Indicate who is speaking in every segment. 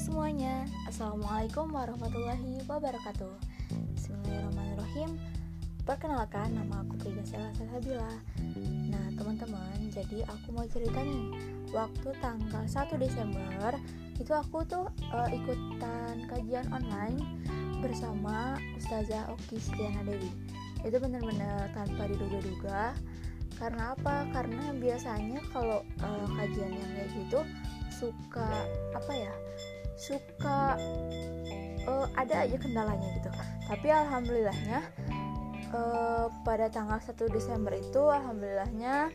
Speaker 1: semuanya, Assalamualaikum warahmatullahi wabarakatuh. Bismillahirrahmanirrahim. Perkenalkan, nama aku Frida Sela Sabila Nah teman-teman, jadi aku mau cerita nih. Waktu tanggal 1 Desember Itu aku tuh uh, ikutan kajian online Bersama Ustazah Oki Setiana Dewi. Itu bener-bener tanpa diduga-duga. Karena apa? Karena biasanya kalau uh, kajian yang kayak gitu suka apa ya suka uh, ada aja kendalanya gitu tapi alhamdulillahnya uh, pada tanggal 1 Desember itu alhamdulillahnya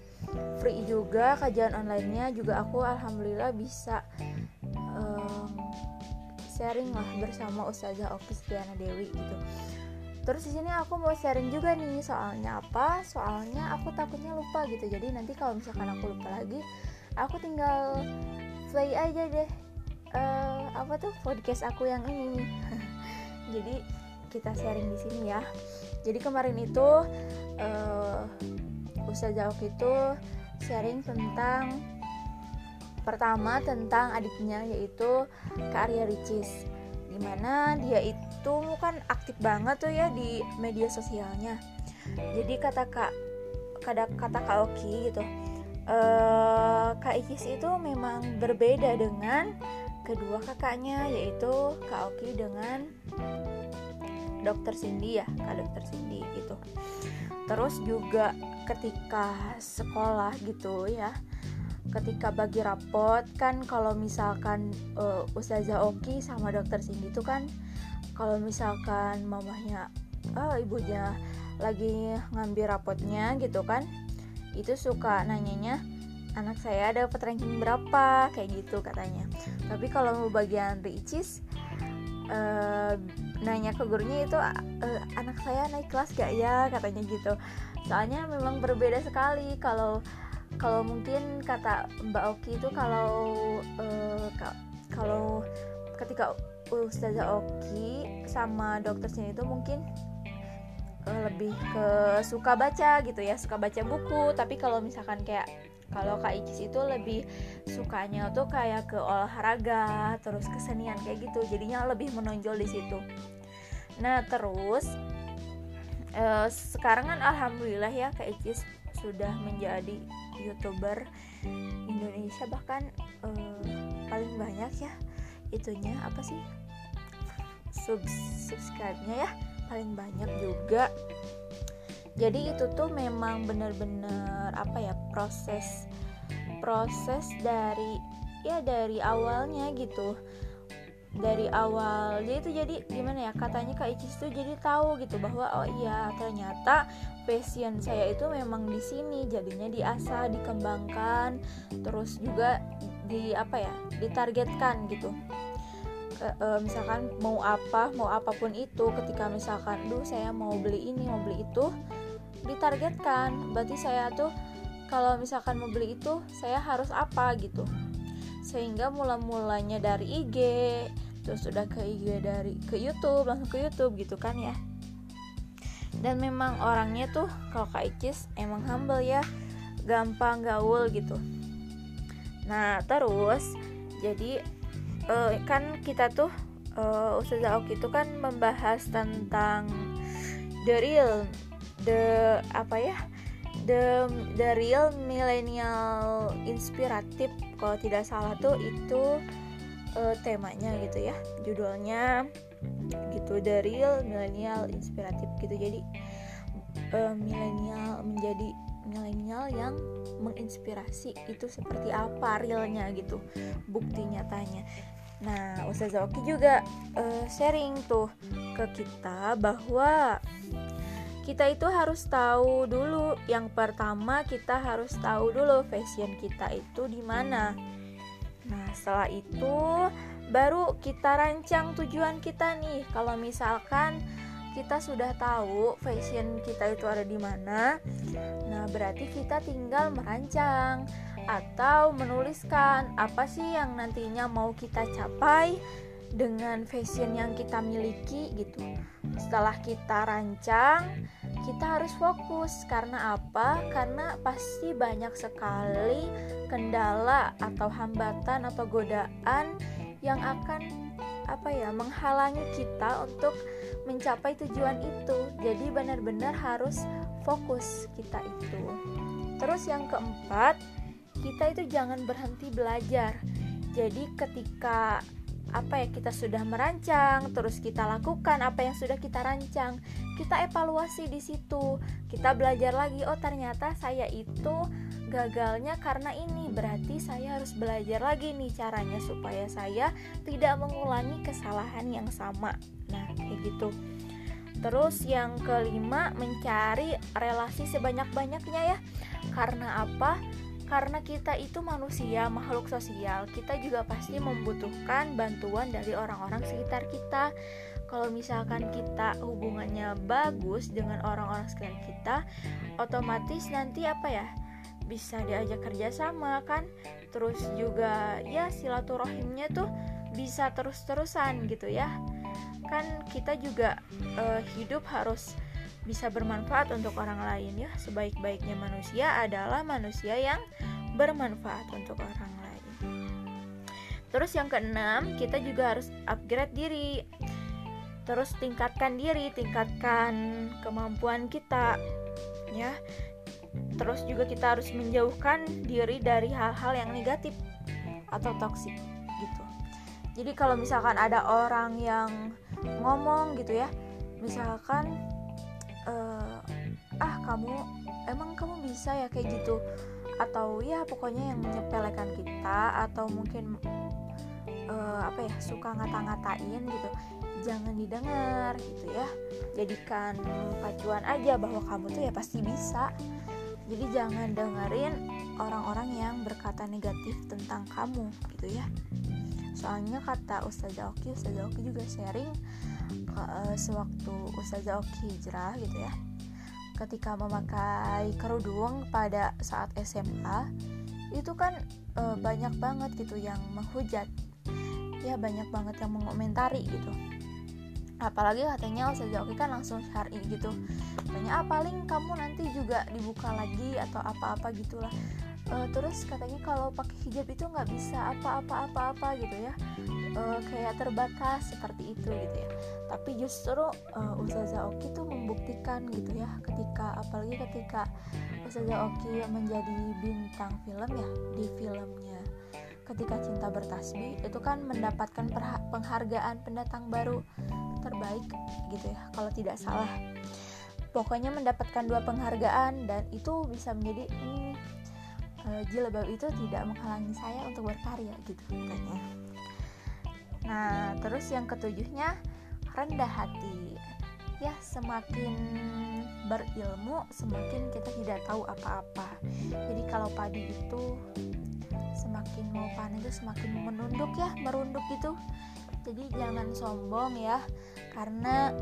Speaker 1: free juga kajian onlinenya juga aku alhamdulillah bisa um, sharing lah bersama Ustazah Oki Setiana Dewi gitu Terus di sini aku mau sharing juga nih soalnya apa? Soalnya aku takutnya lupa gitu. Jadi nanti kalau misalkan aku lupa lagi, aku tinggal play aja deh uh, apa tuh podcast aku yang ini nih? Jadi kita sharing di sini ya. Jadi kemarin itu uh, Ustazah Oki itu sharing tentang pertama tentang adiknya yaitu Kak Arya Ricis. Di mana dia itu kan aktif banget tuh ya di media sosialnya. Jadi kata kak kata kata Kak Oki gitu uh, Kak Ikis itu memang berbeda dengan kedua kakaknya yaitu Kak Oki dengan Dokter Cindy ya Kak Dokter Cindy gitu. Terus juga ketika sekolah gitu ya ketika bagi rapot kan kalau misalkan uh, Ustazah Oki sama Dokter Cindy itu kan kalau misalkan mamahnya oh, ibunya lagi ngambil rapotnya gitu kan itu suka nanyanya anak saya dapat ranking berapa kayak gitu katanya. Tapi kalau bagian ricis uh, nanya ke gurunya itu uh, anak saya naik kelas gak ya? katanya gitu. Soalnya memang berbeda sekali. Kalau kalau mungkin kata Mbak Oki itu kalau uh, kalau ketika Ustazah Oki sama dokter sini itu mungkin lebih ke suka baca gitu ya suka baca buku. Tapi kalau misalkan kayak kalau Kak Icis itu lebih sukanya tuh kayak ke olahraga terus kesenian kayak gitu. Jadinya lebih menonjol di situ. Nah terus eh, sekarang kan alhamdulillah ya Kak Icis sudah menjadi youtuber Indonesia. Bahkan eh, paling banyak ya itunya apa sih? Sub subscribe-nya ya paling banyak juga jadi itu tuh memang bener-bener apa ya proses proses dari ya dari awalnya gitu. Dari awal jadi itu jadi gimana ya katanya kak Icis tuh jadi tahu gitu bahwa oh iya ternyata passion saya itu memang di sini jadinya diasah dikembangkan terus juga di apa ya ditargetkan gitu. E, e, misalkan mau apa mau apa pun itu ketika misalkan duh saya mau beli ini mau beli itu ditargetkan. Berarti saya tuh kalau misalkan mau beli itu saya harus apa gitu. Sehingga mula-mulanya dari IG terus udah ke IG dari ke YouTube langsung ke YouTube gitu kan ya. Dan memang orangnya tuh kalau Kak Icis emang humble ya gampang gaul gitu. Nah terus jadi uh, kan kita tuh uh, Ustazah Oki itu kan membahas tentang the real the apa ya the the real millennial inspiratif kalau tidak salah tuh itu uh, temanya gitu ya judulnya gitu the real millennial inspiratif gitu. Jadi uh, milenial menjadi milenial yang menginspirasi itu seperti apa realnya gitu bukti nyatanya. Nah Ustazah Oki juga uh, sharing tuh ke kita bahwa kita itu harus tahu dulu. Yang pertama kita harus tahu dulu fashion kita itu di mana. Nah setelah itu baru kita rancang tujuan kita nih. Kalau misalkan kita sudah tahu fashion kita itu ada di mana nah berarti kita tinggal merancang atau menuliskan apa sih yang nantinya mau kita capai dengan fashion yang kita miliki gitu. Setelah kita rancang, kita harus fokus karena apa? Karena pasti banyak sekali kendala atau hambatan atau godaan yang akan apa ya menghalangi kita untuk mencapai tujuan itu jadi benar-benar harus fokus kita itu terus yang keempat kita itu jangan berhenti belajar jadi ketika apa ya kita sudah merancang, terus kita lakukan apa yang sudah kita rancang, kita evaluasi di situ, kita belajar lagi. Oh ternyata saya itu gagalnya karena ini, berarti saya harus belajar lagi nih caranya supaya saya tidak mengulangi kesalahan yang sama. Nah kayak gitu. Terus yang kelima mencari relasi sebanyak-banyaknya ya. Karena apa? Karena kita itu manusia, makhluk sosial, kita juga pasti membutuhkan bantuan dari orang-orang sekitar kita. Kalau misalkan kita hubungannya bagus dengan orang-orang sekitar kita, otomatis nanti apa ya? Bisa diajak kerja sama kan? Terus juga ya silaturahimnya tuh bisa terus-terusan gitu ya. Kan kita juga uh, hidup harus bisa bermanfaat untuk orang lain ya. Sebaik-baiknya manusia adalah manusia yang bermanfaat untuk orang lain. Terus yang keenam, kita juga harus upgrade diri. Terus tingkatkan diri, tingkatkan kemampuan kita ya. Terus juga kita harus menjauhkan diri dari hal-hal yang negatif atau toksik gitu. Jadi kalau misalkan ada orang yang ngomong gitu ya, misalkan uh, ah kamu emang kamu bisa ya? Kayak gitu. Atau ya pokoknya yang menyepelekan kita atau mungkin uh, apa ya suka ngata-ngatain gitu. Jangan didengar gitu ya. Jadikan pacuan aja bahwa kamu tuh ya pasti bisa. Jadi jangan dengerin orang-orang yang berkata negatif tentang kamu gitu ya. Soalnya kata Ustazah Oki Ustazah Oki juga sharing uh, sewaktu Ustazah Oki hijrah gitu ya. Ketika memakai kerudung pada saat SMA itu kan uh, banyak banget gitu yang menghujat. Ya banyak banget yang mengomentari gitu. Apalagi katanya Ustazah Oki kan langsung syari gitu. Banyak ah, paling kamu nanti juga dibuka lagi atau apa-apa gitulah uh, terus katanya kalau pakai hijab itu nggak bisa apa-apa-apa-apa gitu ya. Uh, kayak terbatas seperti itu gitu ya. Tapi justru uh, Ustazah Oki tuh membuktikan gitu ya ketika apalagi ketika Ustazah Oki menjadi bintang film ya di filmnya. Ketika cinta bertasbih itu kan mendapatkan penghargaan pendatang baru terbaik gitu ya kalau tidak salah. Pokoknya mendapatkan dua penghargaan dan itu bisa menjadi hmm, uh, jilbab itu tidak menghalangi saya untuk berkarya gitu. Katanya nah terus yang ketujuhnya rendah hati. Ya semakin berilmu semakin kita tidak tahu apa-apa. Jadi kalau padi itu semakin mau panen itu semakin menunduk ya merunduk gitu. Jadi jangan sombong ya karena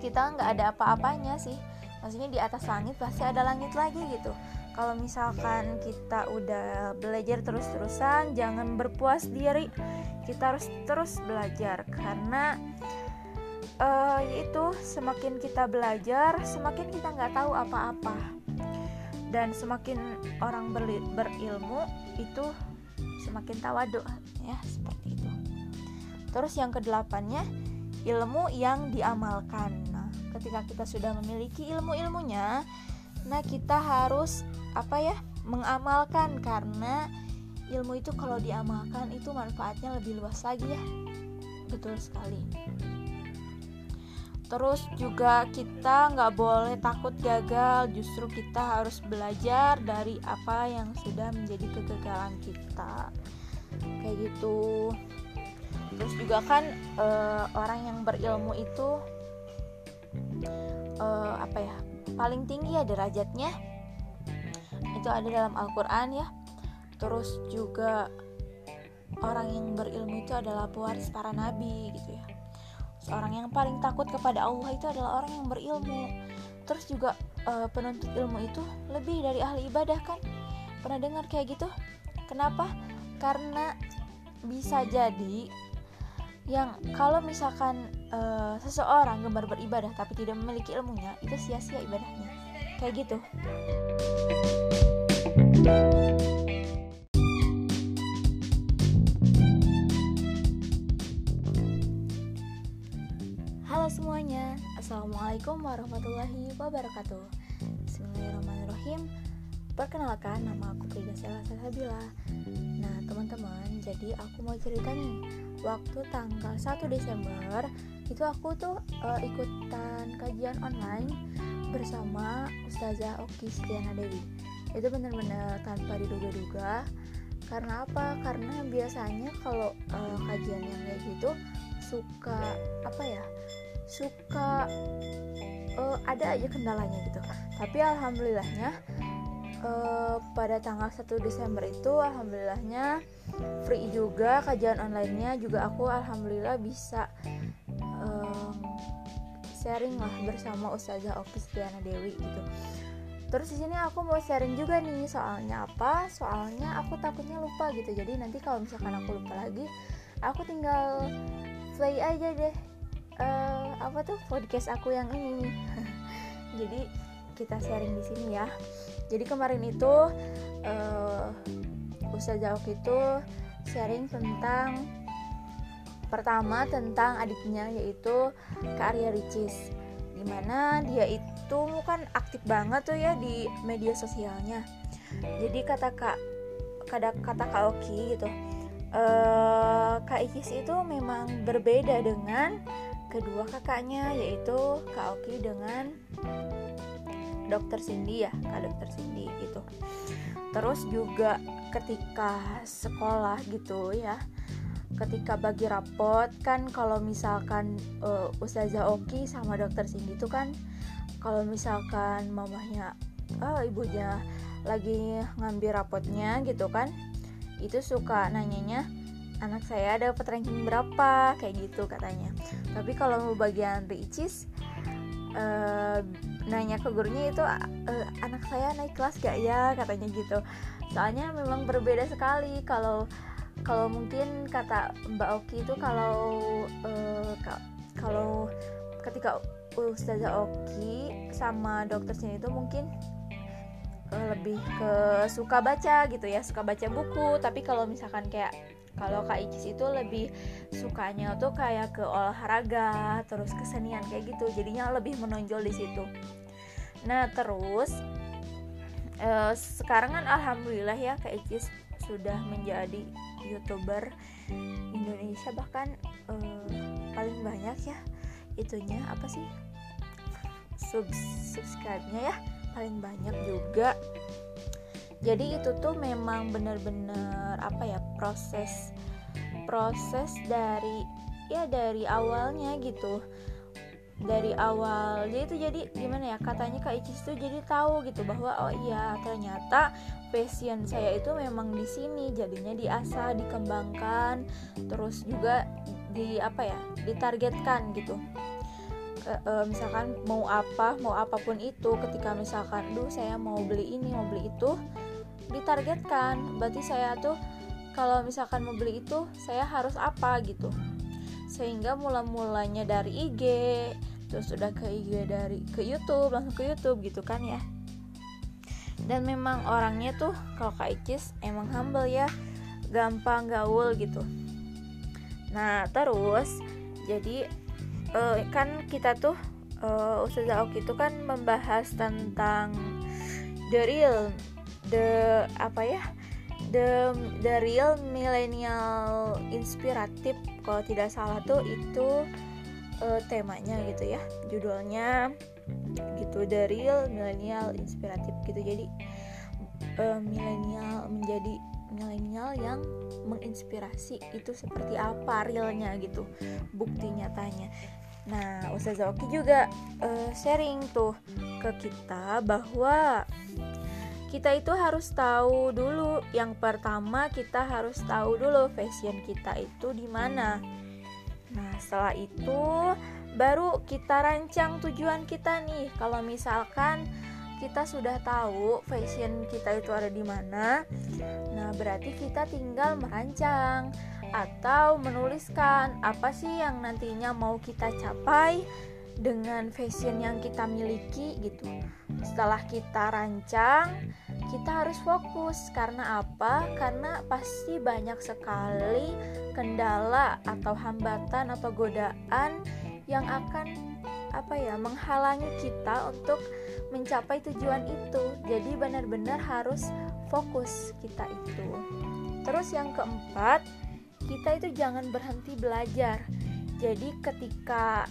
Speaker 1: kita nggak ada apa-apanya sih. Maksudnya di atas langit pasti ada langit lagi gitu kalau misalkan kita udah belajar terus-terusan jangan berpuas diri. Kita harus terus belajar karena uh, itu semakin kita belajar semakin kita nggak tahu apa-apa. Dan semakin orang berilmu itu semakin tawadu ya seperti itu. Terus yang kedelapannya ilmu yang diamalkan. Nah ketika kita sudah memiliki ilmu-ilmunya nah kita harus apa ya mengamalkan karena ilmu itu kalau diamalkan itu manfaatnya lebih luas lagi ya. Betul sekali. Terus juga kita nggak boleh takut gagal justru kita harus belajar dari apa yang sudah menjadi kegagalan kita. Kayak gitu. Terus juga kan e, orang yang berilmu itu e, apa ya paling tinggi ya derajatnya itu ada dalam Al-Quran ya. Terus juga orang yang berilmu itu adalah pewaris para nabi gitu ya. Seorang yang paling takut kepada Allah itu adalah orang yang berilmu. Terus juga e, penuntut ilmu itu lebih dari ahli ibadah kan? Pernah dengar kayak gitu? Kenapa? Karena bisa jadi yang kalau misalkan e, seseorang gemar beribadah tapi tidak memiliki ilmunya itu sia-sia ibadahnya. Kayak gitu Halo semuanya, Assalamualaikum warahmatullahi wabarakatuh. Bismillahirrahmanirrahim. Perkenalkan, nama aku Frida Selasa Sabila. Nah teman-teman, jadi aku mau cerita nih. Waktu tanggal 1 Desember Itu aku tuh uh, ikutan kajian online Bersama Ustazah Oki Setiana Dewi. Itu bener-bener tanpa diduga-duga. Karena apa? Karena biasanya kalau uh, kajian yang kayak gitu Suka, apa ya suka uh, ada aja kendalanya gitu. Tapi alhamdulillahnya uh, pada tanggal 1 Desember itu alhamdulillahnya free juga kajian onlinenya juga aku alhamdulillah bisa um, sharing lah bersama Ustazah Oki Setiana Dewi gitu Terus di sini aku mau sharing juga nih soalnya apa? Soalnya aku takutnya lupa gitu. Jadi nanti kalau misalkan aku lupa lagi, aku tinggal play aja deh uh, apa tuh podcast aku yang ini jadi kita sharing di sini ya jadi kemarin itu uh, Ustazah Oki itu sharing tentang pertama tentang adiknya yaitu Kak Arya Ricis di mana dia itu kan aktif banget tuh ya di media sosialnya. Jadi kata kak kata kata kak Oki gitu uh, kak Icis itu memang berbeda dengan kedua kakaknya yaitu Kak Oki dengan Dokter Cindy ya Kak Dokter Cindy itu terus juga ketika sekolah gitu ya ketika bagi rapot kan kalau misalkan uh, Ustazah Oki sama Dokter Cindy itu kan kalau misalkan mamahnya oh, ibunya lagi ngambil rapotnya gitu kan itu suka nanyanya anak saya dapat ranking berapa? Kayak gitu katanya. Tapi kalau mau bagian ricis uh, nanya ke gurunya itu uh, anak saya naik kelas gak ya? Katanya gitu. Soalnya memang berbeda sekali kalau kalau mungkin kata Mbak Oki itu kalau uh, kalau ketika Ustazah Oki sama dokter sini itu mungkin lebih ke suka baca gitu ya suka baca buku. Tapi kalau misalkan kayak kalau Kak Icis itu lebih sukanya tuh kayak ke olahraga terus kesenian kayak gitu. Jadinya lebih menonjol di situ. Nah terus eh, sekarang kan alhamdulillah ya Kak Icis sudah menjadi youtuber Indonesia bahkan eh, paling banyak ya itunya apa sih Sub subscribe-nya ya paling banyak juga. Jadi itu tuh memang bener-bener apa ya proses proses dari ya dari awalnya gitu dari awal. Jadi itu jadi gimana ya katanya kak Icis tuh jadi tahu gitu bahwa oh iya ternyata passion saya itu memang di sini jadinya diasah dikembangkan terus juga di apa ya ditargetkan gitu. E, e, misalkan mau apa mau apa pun itu ketika misalkan duh saya mau beli ini mau beli itu ditargetkan. Berarti saya tuh kalau misalkan mau beli itu saya harus apa gitu. Sehingga mula-mulanya dari IG terus udah ke IG dari ke YouTube langsung ke YouTube gitu kan ya. Dan memang orangnya tuh kalau Kak Icis emang humble ya gampang gaul gitu. Nah terus jadi uh, kan kita tuh uh, Ustazah Oki itu kan membahas tentang the real the apa ya the the real millennial inspiratif kalau tidak salah tuh itu uh, temanya gitu ya. Judulnya gitu the real millennial inspiratif gitu. Jadi uh, milenial menjadi milenial yang menginspirasi itu seperti apa realnya gitu bukti nyatanya. Nah Ustazah Oki juga uh, sharing tuh ke kita bahwa kita itu harus tahu dulu yang pertama kita harus tahu dulu fashion kita itu di mana nah setelah itu baru kita rancang tujuan kita nih kalau misalkan kita sudah tahu fashion kita itu ada di mana nah berarti kita tinggal merancang atau menuliskan apa sih yang nantinya mau kita capai dengan fashion yang kita miliki gitu. Setelah kita rancang, kita harus fokus. Karena apa? Karena pasti banyak sekali kendala atau hambatan atau godaan yang akan apa ya menghalangi kita untuk mencapai tujuan itu. Jadi benar-benar harus fokus kita itu. Terus yang keempat kita itu jangan berhenti belajar. Jadi ketika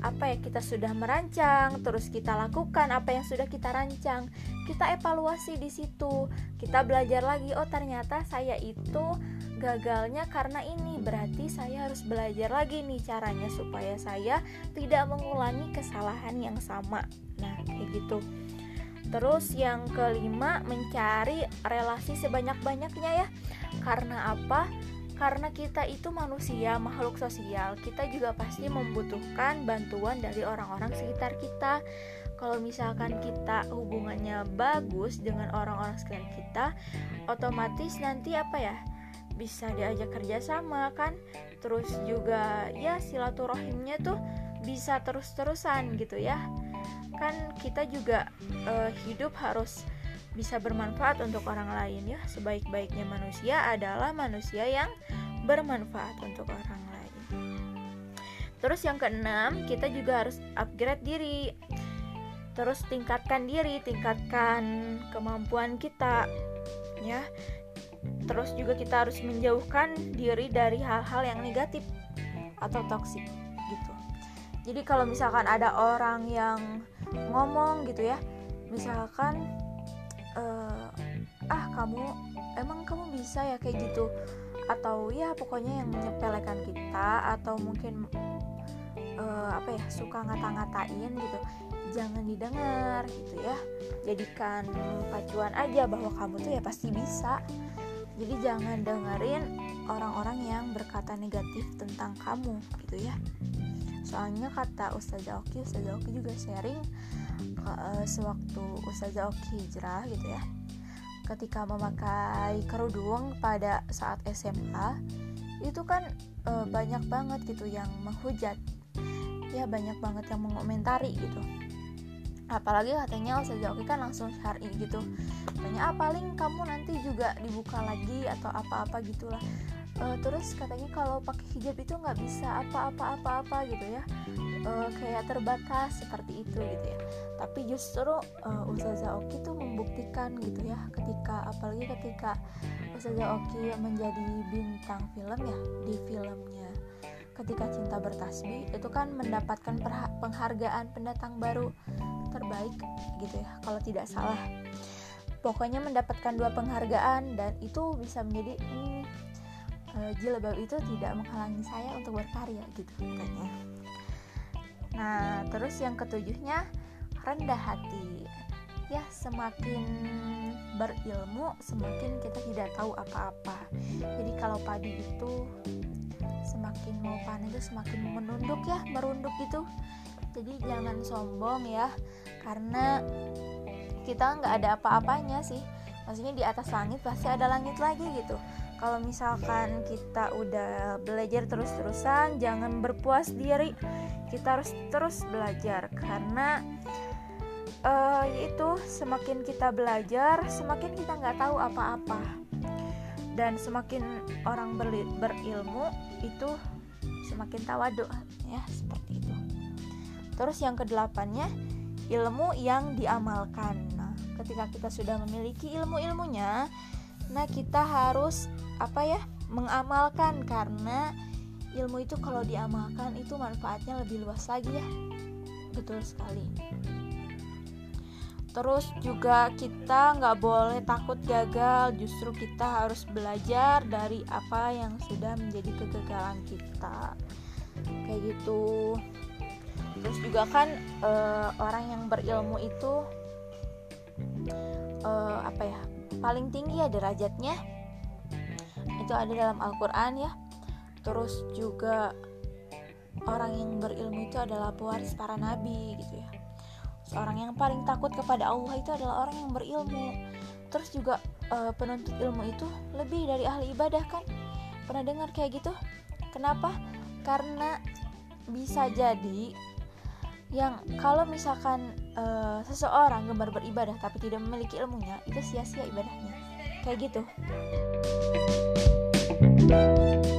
Speaker 1: apa ya kita sudah merancang, terus kita lakukan apa yang sudah kita rancang, kita evaluasi di situ, kita belajar lagi. Oh ternyata saya itu gagalnya karena ini, berarti saya harus belajar lagi nih caranya supaya saya tidak mengulangi kesalahan yang sama. Nah kayak gitu. Terus yang kelima mencari relasi sebanyak-banyaknya ya. Karena apa? Karena kita itu manusia, makhluk sosial, kita juga pasti membutuhkan bantuan dari orang-orang sekitar kita. Kalau misalkan kita hubungannya bagus dengan orang-orang sekitar kita, otomatis nanti apa ya? Bisa diajak kerja sama kan? Terus juga ya silaturahimnya tuh bisa terus-terusan gitu ya. Kan kita juga uh, hidup harus bisa bermanfaat untuk orang lain ya. Sebaik-baiknya manusia adalah manusia yang bermanfaat untuk orang lain. Terus yang keenam, kita juga harus upgrade diri. Terus tingkatkan diri, tingkatkan kemampuan kita ya. Terus juga kita harus menjauhkan diri dari hal-hal yang negatif atau toksik gitu. Jadi kalau misalkan ada orang yang ngomong gitu ya, misalkan uh, ah kamu emang kamu bisa ya kayak gitu? Atau ya pokoknya yang menyepelekan kita atau mungkin uh, apa ya suka ngata-ngatain gitu jangan didengar gitu ya. Jadikan pacuan aja bahwa kamu tuh ya pasti bisa. Jadi jangan dengerin orang-orang yang berkata negatif tentang kamu gitu ya soalnya kata Ustazah Oki Ustazah Oki juga sharing uh, sewaktu Ustazah Oki hijrah gitu ya ketika memakai kerudung pada saat SMA itu kan uh, banyak banget gitu yang menghujat. Ya banyak banget yang mengomentari gitu. Apalagi katanya Ustazah Oki kan langsung syari gitu. Katanya ah paling kamu nanti juga dibuka lagi atau apa-apa gitulah uh, terus katanya kalau pakai hijab itu nggak bisa apa-apa apa-apa gitu ya. Uh, kayak terbatas seperti itu gitu ya. Tapi justru uh, Ustazah Oki tuh membuktikan gitu ya ketika apalagi ketika Ustazah Oki menjadi bintang film ya di filmnya. Ketika cinta bertasbih itu kan mendapatkan penghargaan pendatang baru terbaik gitu ya kalau tidak salah. Pokoknya mendapatkan dua penghargaan dan itu bisa menjadi hmm, uh, jilbab itu tidak menghalangi saya untuk berkarya gitu. Katanya nah terus yang ketujuhnya rendah hati. Ya semakin berilmu semakin kita tidak tahu apa-apa. Jadi kalau padi itu semakin mau panen itu semakin menunduk ya merunduk gitu. Jadi jangan sombong ya karena kita nggak ada apa-apanya sih. Maksudnya di atas langit pasti ada langit lagi gitu kalau misalkan kita udah belajar terus-terusan jangan berpuas diri. Kita harus terus belajar karena uh, itu semakin kita belajar semakin kita nggak tahu apa-apa. Dan semakin orang berilmu itu semakin tawadu ya seperti itu. Terus yang kedelapannya ilmu yang diamalkan. Nah ketika kita sudah memiliki ilmu-ilmunya nah kita harus apa ya mengamalkan karena ilmu itu kalau diamalkan itu manfaatnya lebih luas lagi ya. Betul sekali. Terus juga kita nggak boleh takut gagal. Justru kita harus belajar dari apa yang sudah menjadi kegagalan kita. Kayak gitu. Terus juga kan e, orang yang berilmu itu paling tinggi ya derajatnya. Itu ada dalam Al-Quran ya. Terus juga orang yang berilmu itu adalah pewaris para nabi gitu ya. Seorang yang paling takut kepada Allah itu adalah orang yang berilmu. Terus juga e, penuntut ilmu itu lebih dari ahli ibadah kan? Pernah dengar kayak gitu? Kenapa? Karena bisa jadi yang kalau misalkan e, seseorang gemar beribadah tapi tidak memiliki ilmunya itu sia-sia ibadahnya. Kayak gitu. thank you